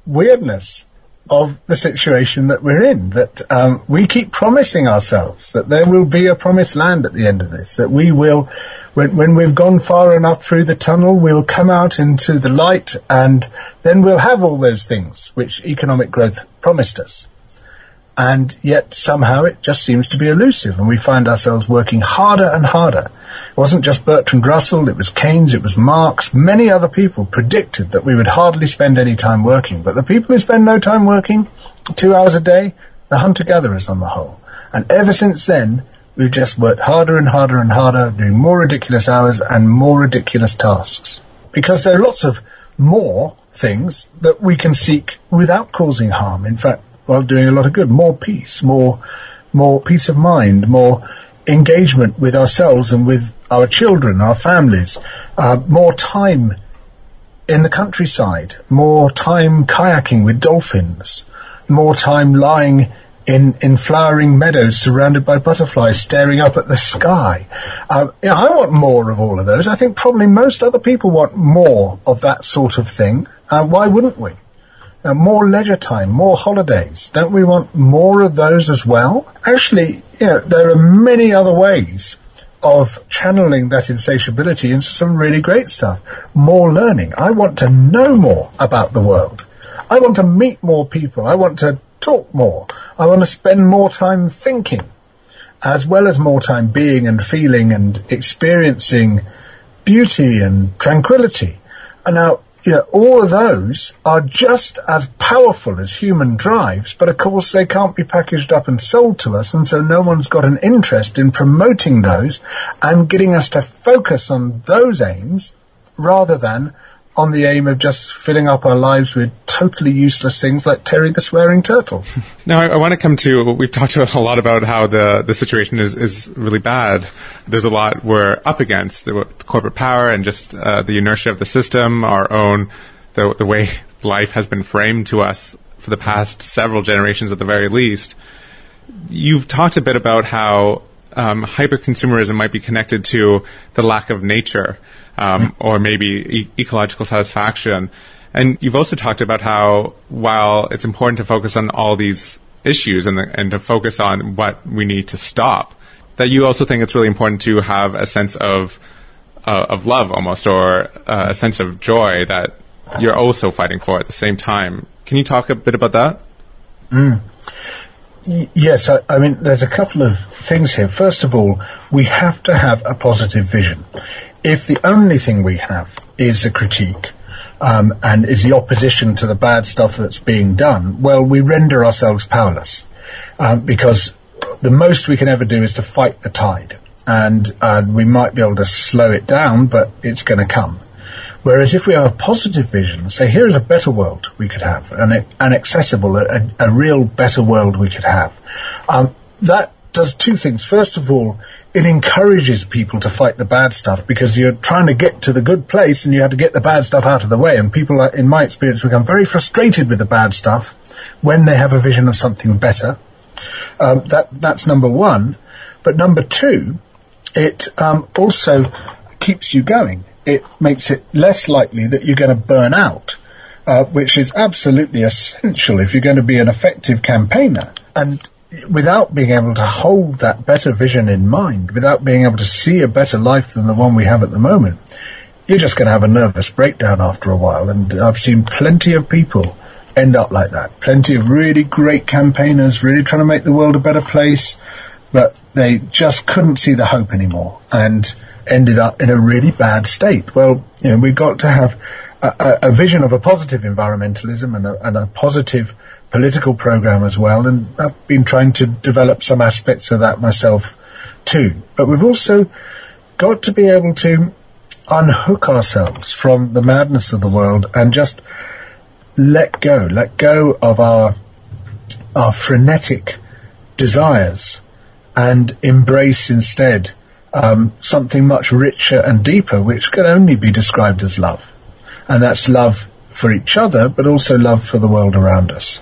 weirdness of the situation that we're in. That um, we keep promising ourselves that there will be a promised land at the end of this. That we will, when, when we've gone far enough through the tunnel, we'll come out into the light, and then we'll have all those things which economic growth promised us and yet somehow it just seems to be elusive, and we find ourselves working harder and harder. It wasn't just Bertrand Russell, it was Keynes, it was Marx, many other people predicted that we would hardly spend any time working, but the people who spend no time working, two hours a day, the hunter-gatherers on the whole. And ever since then, we've just worked harder and harder and harder, doing more ridiculous hours and more ridiculous tasks. Because there are lots of more things that we can seek without causing harm. In fact, while doing a lot of good. More peace, more, more peace of mind, more engagement with ourselves and with our children, our families, uh, more time in the countryside, more time kayaking with dolphins, more time lying in, in flowering meadows surrounded by butterflies staring up at the sky. Uh, I want more of all of those. I think probably most other people want more of that sort of thing. Uh, why wouldn't we? Uh, more leisure time, more holidays. Don't we want more of those as well? Actually, you know, there are many other ways of channeling that insatiability into some really great stuff. More learning. I want to know more about the world. I want to meet more people. I want to talk more. I want to spend more time thinking, as well as more time being and feeling and experiencing beauty and tranquility. And now, know, all of those are just as powerful as human drives, but of course they can't be packaged up and sold to us, and so no one's got an interest in promoting those and getting us to focus on those aims rather than on the aim of just filling up our lives with totally useless things like Terry the swearing turtle. [laughs] Now, I, I want to come to, we've talked a lot about how the, the situation is, is really bad. There's a lot we're up against, the, the corporate power and just uh, the inertia of the system, our own, the, the way life has been framed to us for the past several generations at the very least. You've talked a bit about how um, hyperconsumerism might be connected to the lack of nature um, or maybe e- ecological satisfaction. And you've also talked about how while it's important to focus on all these issues and, the, and to focus on what we need to stop, that you also think it's really important to have a sense of uh, of love almost or uh, a sense of joy that you're also fighting for at the same time. Can you talk a bit about that? Mm. Y- yes, I, I mean, there's a couple of things here. First of all, we have to have a positive vision if the only thing we have is a critique um, and is the opposition to the bad stuff that's being done, well, we render ourselves powerless um, because the most we can ever do is to fight the tide, and uh, we might be able to slow it down, but it's going to come. Whereas if we have a positive vision, say here is a better world we could have, an, an accessible, a, a real better world we could have, um, that does two things. First of all, it encourages people to fight the bad stuff because you're trying to get to the good place and you have to get the bad stuff out of the way. And people, in my experience, become very frustrated with the bad stuff when they have a vision of something better. Um, that that's number one. But number two, it um, also keeps you going. It makes it less likely that you're going to burn out, uh, which is absolutely essential if you're going to be an effective campaigner. And without being able to hold that better vision in mind, without being able to see a better life than the one we have at the moment, you're just going to have a nervous breakdown after a while. And I've seen plenty of people end up like that. Plenty of really great campaigners, really trying to make the world a better place, but they just couldn't see the hope anymore and ended up in a really bad state. Well, you know, we've got to have a, a, vision of a positive environmentalism and a, and a positive political program as well, and I've been trying to develop some aspects of that myself too. But we've also got to be able to unhook ourselves from the madness of the world and just let go, let go of our our frenetic desires and embrace instead um, something much richer and deeper, which can only be described as love. And that's love for each other, but also love for the world around us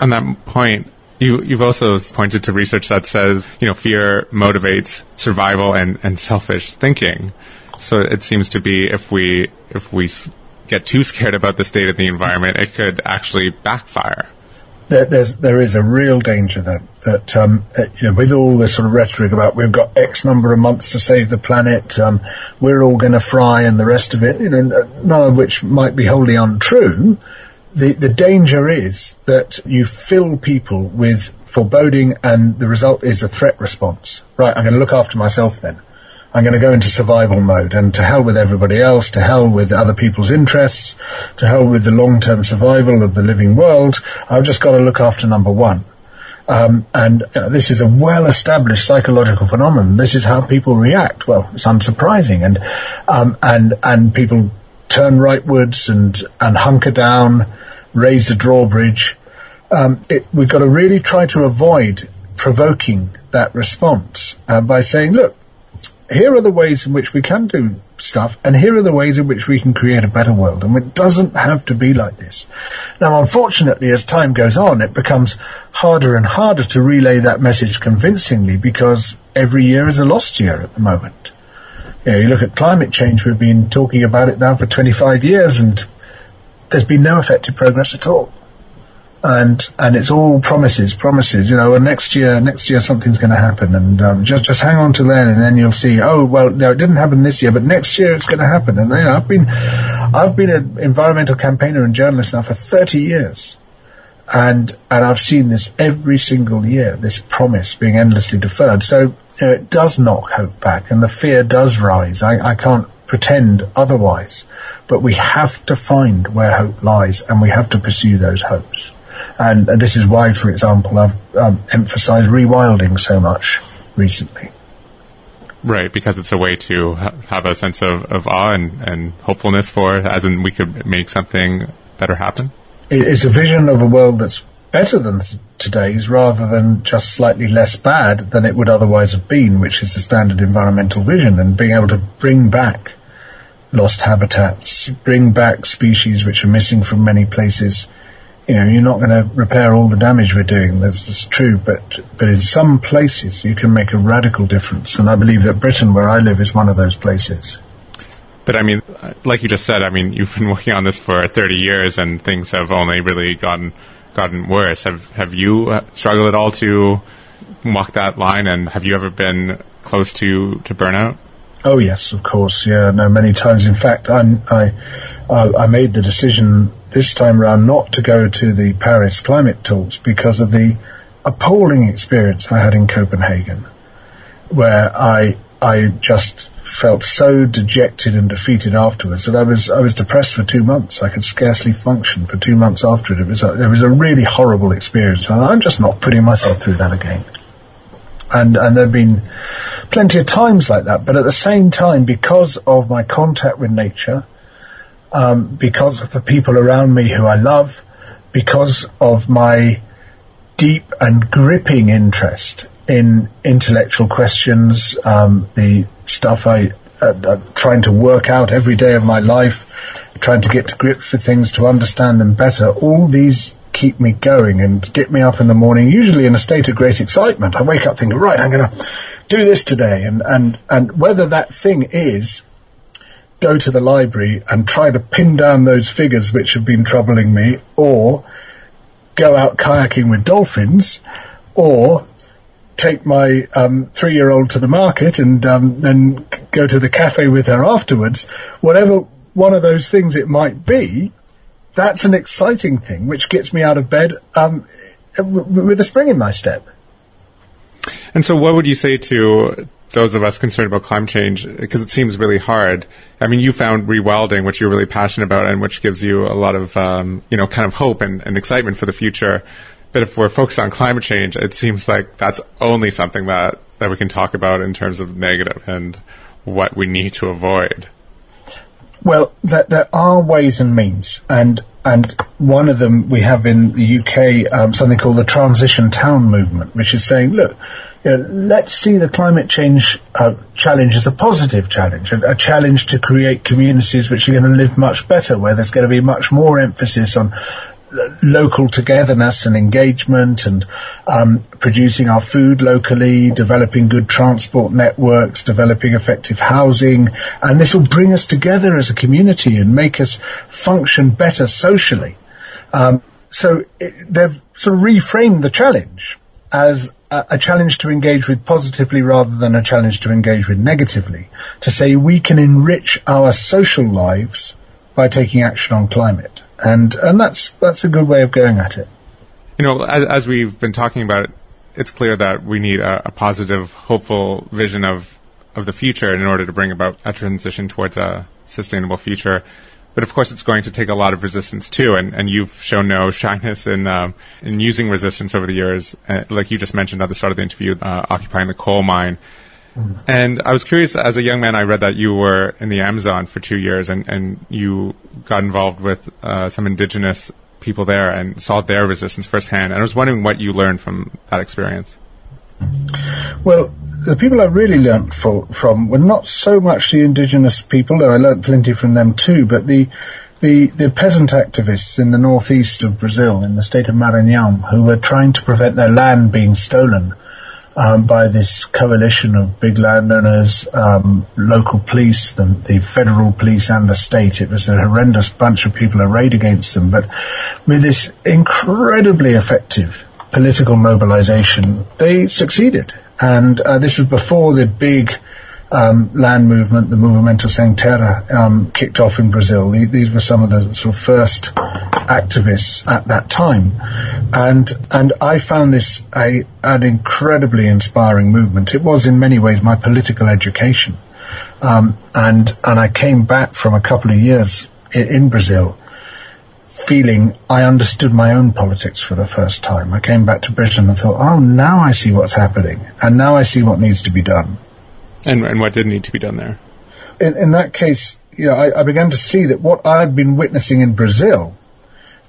on that point, you, you've also pointed to research that says, you know, fear motivates survival and, and selfish thinking. So it seems to be if we, if we get too scared about the state of the environment, it could actually backfire. There, there's, there is a real danger that, that um, uh, you know, with all this sort of rhetoric about we've got X number of months to save the planet, um, we're all going to fry and the rest of it, you know, none of which might be wholly untrue, the, the danger is that you fill people with foreboding and the result is a threat response. Right, I'm going to look after myself then. I'm going to go into survival mode and to hell with everybody else, to hell with other people's interests, to hell with the long-term survival of the living world. I've just got to look after number one. Um, and you know, this is a well-established psychological phenomenon. This is how people react. Well, it's unsurprising, and um, and and people turn rightwards and and hunker down raise the drawbridge. Um, it, we've got to really try to avoid provoking that response uh, by saying, look, here are the ways in which we can do stuff, and here are the ways in which we can create a better world. And it doesn't have to be like this. Now, unfortunately, as time goes on, it becomes harder and harder to relay that message convincingly because every year is a lost year at the moment. You, know, you look at climate change, we've been talking about it now for 25 years, and there's been no effective progress at all. And and it's all promises, promises. You know, and next year, next year something's going to happen, and um, just just hang on to then, and then you'll see. Oh well, no, it didn't happen this year, but next year it's going to happen. And you know, I've been I've been an environmental campaigner and journalist now for thirty years, and and I've seen this every single year. This promise being endlessly deferred. So you know, it does knock hope back, and the fear does rise. I, I can't pretend otherwise. But we have to find where hope lies and we have to pursue those hopes. And, and this is why, for example, I've um, emphasized rewilding so much recently. Right, because it's a way to ha- have a sense of, of awe and, and hopefulness for, as in we could make something better happen? It's a vision of a world that's better than th- today's rather than just slightly less bad than it would otherwise have been, which is the standard environmental vision, and being able to bring back lost habitats, bring back species which are missing from many places. You know, you're not going to repair all the damage we're doing. That's, that's true, but but in some places you can make a radical difference, and I believe that Britain, where I live, is one of those places. But I mean, like you just said, I mean, you've been working on this for 30 years, and things have only really gotten gotten worse. Have have you uh, struggled at all to walk that line, and have you ever been close to to burnout? Oh yes, of course. Yeah, no, many times. In fact, I, I, I made the decision this time around not to go to the Paris climate talks because of the appalling experience I had in Copenhagen, where I, I just felt so dejected and defeated afterwards that I was, I was depressed for two months. I could scarcely function for two months after it. It was a, it was a really horrible experience, and I'm just not putting myself through that again. And and there've been plenty of times like that. But at the same time, because of my contact with nature, um, because of the people around me who I love, because of my deep and gripping interest in intellectual questions, um, the stuff I uh, uh, trying to work out every day of my life, trying to get to grips with things to understand them better. All these keep me going and get me up in the morning, usually in a state of great excitement. I wake up thinking, right, I'm going to do this today. And, and, and whether that thing is go to the library and try to pin down those figures which have been troubling me or go out kayaking with dolphins or take my um, three-year-old to the market and um, then go to the cafe with her afterwards, whatever one of those things it might be, that's an exciting thing which gets me out of bed um, with a spring in my step. And so, what would you say to those of us concerned about climate change? Because it seems really hard. I mean, you found rewilding, which you're really passionate about, and which gives you a lot of, um, you know, kind of hope and, and excitement for the future. But if we're focused on climate change, it seems like that's only something that, that we can talk about in terms of negative and what we need to avoid. Well, there, there are ways and means, and and one of them we have in the UK um, something called the Transition Town Movement, which is saying, look, you know, let's see the climate change uh, challenge as a positive challenge, a, a, challenge to create communities which are going to live much better, where there's going to be much more emphasis on local togetherness and engagement and um, producing our food locally, developing good transport networks, developing effective housing, and this will bring us together as a community and make us function better socially. Um, so it, they've sort of reframed the challenge as a, a challenge to engage with positively rather than a challenge to engage with negatively, to say we can enrich our social lives by taking action on climate and and that's that's a good way of going at it. You know, as, as we've been talking about it, it's clear that we need a, a, positive, hopeful vision of of the future in order to bring about a transition towards a sustainable future. But of course, it's going to take a lot of resistance too, and, and you've shown no [laughs] shyness in um, in using resistance over the years, uh, like you just mentioned at the start of the interview, uh, occupying the coal mine. And I was curious, as a young man, I read that you were in the Amazon for two years and, and you got involved with uh, some indigenous people there and saw their resistance firsthand. And I was wondering what you learned from that experience. Well, the people I really learnt for, from were not so much the indigenous people, though I learnt plenty from them too, but the the, the peasant activists in the northeast of Brazil, in the state of Maranhão, who were trying to prevent their land being stolen um, by this coalition of big landowners, um, local police, the, the, federal police, and the state. It was a horrendous bunch of people arrayed against them, but with this incredibly effective political mobilization, they succeeded. And uh, this was before the big um, land movement, the Movimento Sem Terra, um, kicked off in Brazil. These were some of the sort of first activists at that time, and and I found this a an incredibly inspiring movement. It was in many ways my political education, um, and and I came back from a couple of years in, in Brazil feeling I understood my own politics for the first time. I came back to Britain and thought, oh, now I see what's happening, and now I see what needs to be done. And, and what did need to be done there? In, in that case, you know, I, I, began to see that what I'd been witnessing in Brazil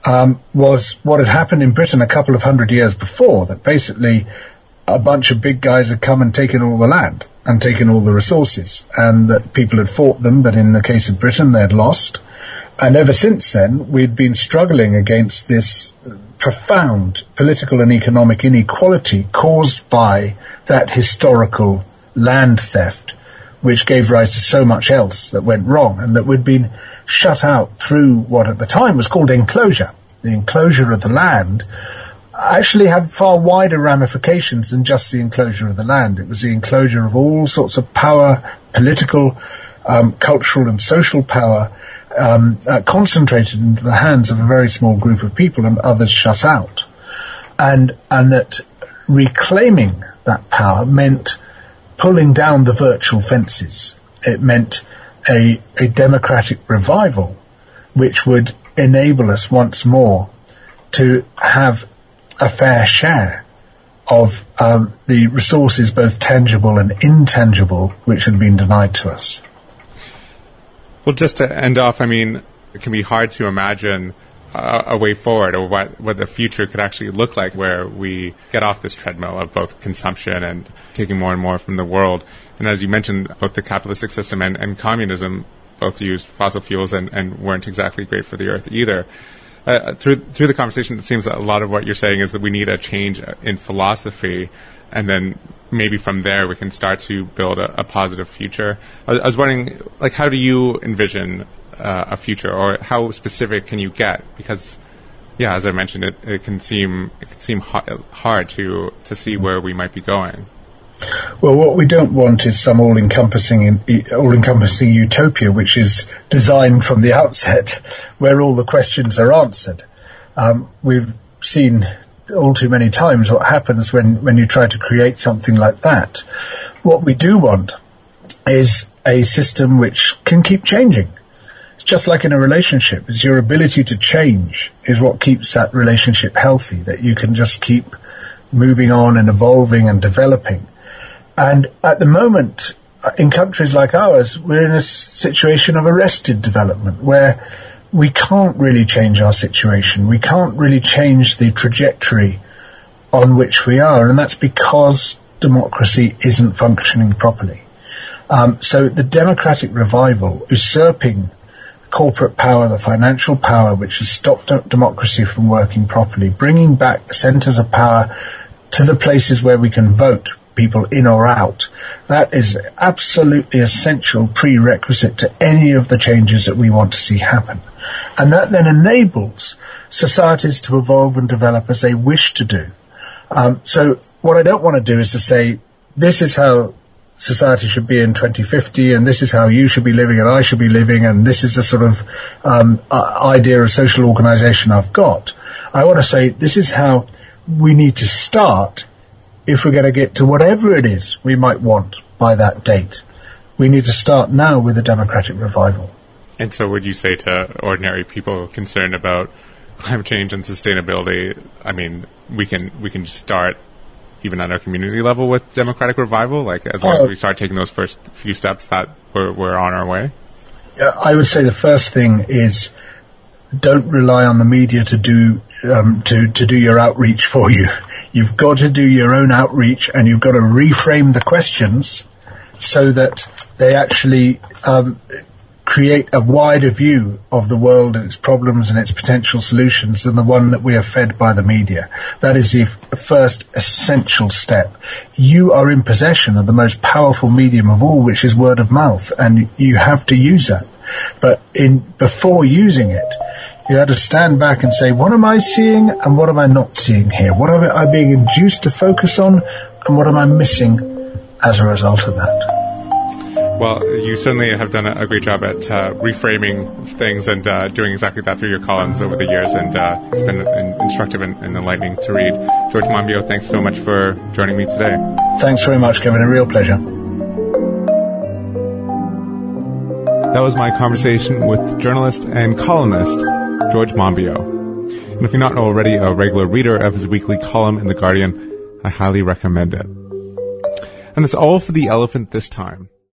um, was what had happened in Britain a couple of hundred years before. That basically a bunch of big guys had come and taken all the land and taken all the resources, and that people had fought them, but in the case of Britain, they had lost. And ever since then, we'd been struggling against this profound political and economic inequality caused by that historical land theft, which gave rise to so much else that went wrong and that we'd been shut out through what at the time was called enclosure. The enclosure of the land actually had far wider ramifications than just the enclosure of the land. It was the enclosure of all sorts of power, political, um, cultural and social power, um, uh, concentrated into the hands of a very small group of people and others shut out. And, and that reclaiming that power meant pulling down the virtual fences. It meant a, a democratic revival, which would enable us once more to have a fair share of um, the resources, both tangible and intangible, which had been denied to us. Well, just to end off, I mean, it can be hard to imagine a way forward or what, what the future could actually look like where we get off this treadmill of both consumption and taking more and more from the world. And as you mentioned, both the capitalistic system and, and communism both used fossil fuels and, and weren't exactly great for the earth either. uh, through through the conversation, it seems a lot of what you're saying is that we need a change in philosophy, and then maybe from there we can start to build a, a positive future. I, I, was wondering, like, how do you envision uh, a future, or how specific can you get? Because, yeah, as I mentioned, it, it can seem it can seem hard to to see where we might be going. Well, what we don't want is some all-encompassing, all-encompassing utopia, which is designed from the [laughs] outset, where all the questions are answered. Um, we've seen all too many times what happens when, when you try to create something like that. What we do want is a system which can keep changing. It's just like in a relationship. It's your ability to change is what keeps that relationship healthy, that you can just keep moving on and evolving and developing. And at the moment, uh, in countries like ours, we're in a situation of arrested development where we can't really change our situation. We can't really change the trajectory on which we are, and that's because democracy isn't functioning properly. Um, so the democratic revival, usurping corporate power, the financial power, which has stopped democracy from working properly, bringing back the centres of power to the places where we can vote, people in or out. That is absolutely essential prerequisite to any of the changes that we want to see happen. And that then enables societies to evolve and develop as they wish to do. Um, so what I don't want to do is to say, this is how society should be in 2050 and this is how you should be living and I should be living and this is a sort of um, idea of social organization I've got. I want to say this is how we need to start if we're going to get to whatever it is we might want by that date. We need to start now with a democratic revival. And so, would you say to ordinary people concerned about climate change and sustainability? I mean, we can we can start even at our community level with democratic revival. Like as long as oh. we start taking those first few steps, that we're we're on our way. I would say the first thing is don't rely on the media to do um, to to do your outreach for you. You've got to do your own outreach and you've got to reframe the questions so that they actually um, create a wider view of the world and its problems and its potential solutions than the one that we are fed by the media. That is the first essential step. You are in possession of the most powerful medium of all, which is word of mouth, and you have to use that. But in before using it, you had to stand back and say, what am I seeing and what am I not seeing here? What am I being induced to focus on and what am I missing as a result of that? Well, you certainly have done a, great job at uh, reframing things and uh, doing exactly that through your columns over the years, and uh, it's been instructive and, and, enlightening to read. George Monbiot, thanks so much for joining me today. Thanks very much, Kevin. A real pleasure. That was my conversation with journalist and columnist George Monbiot. And if you're not already a regular reader of his weekly column in The Guardian, I highly recommend it. And that's all for the elephant this time.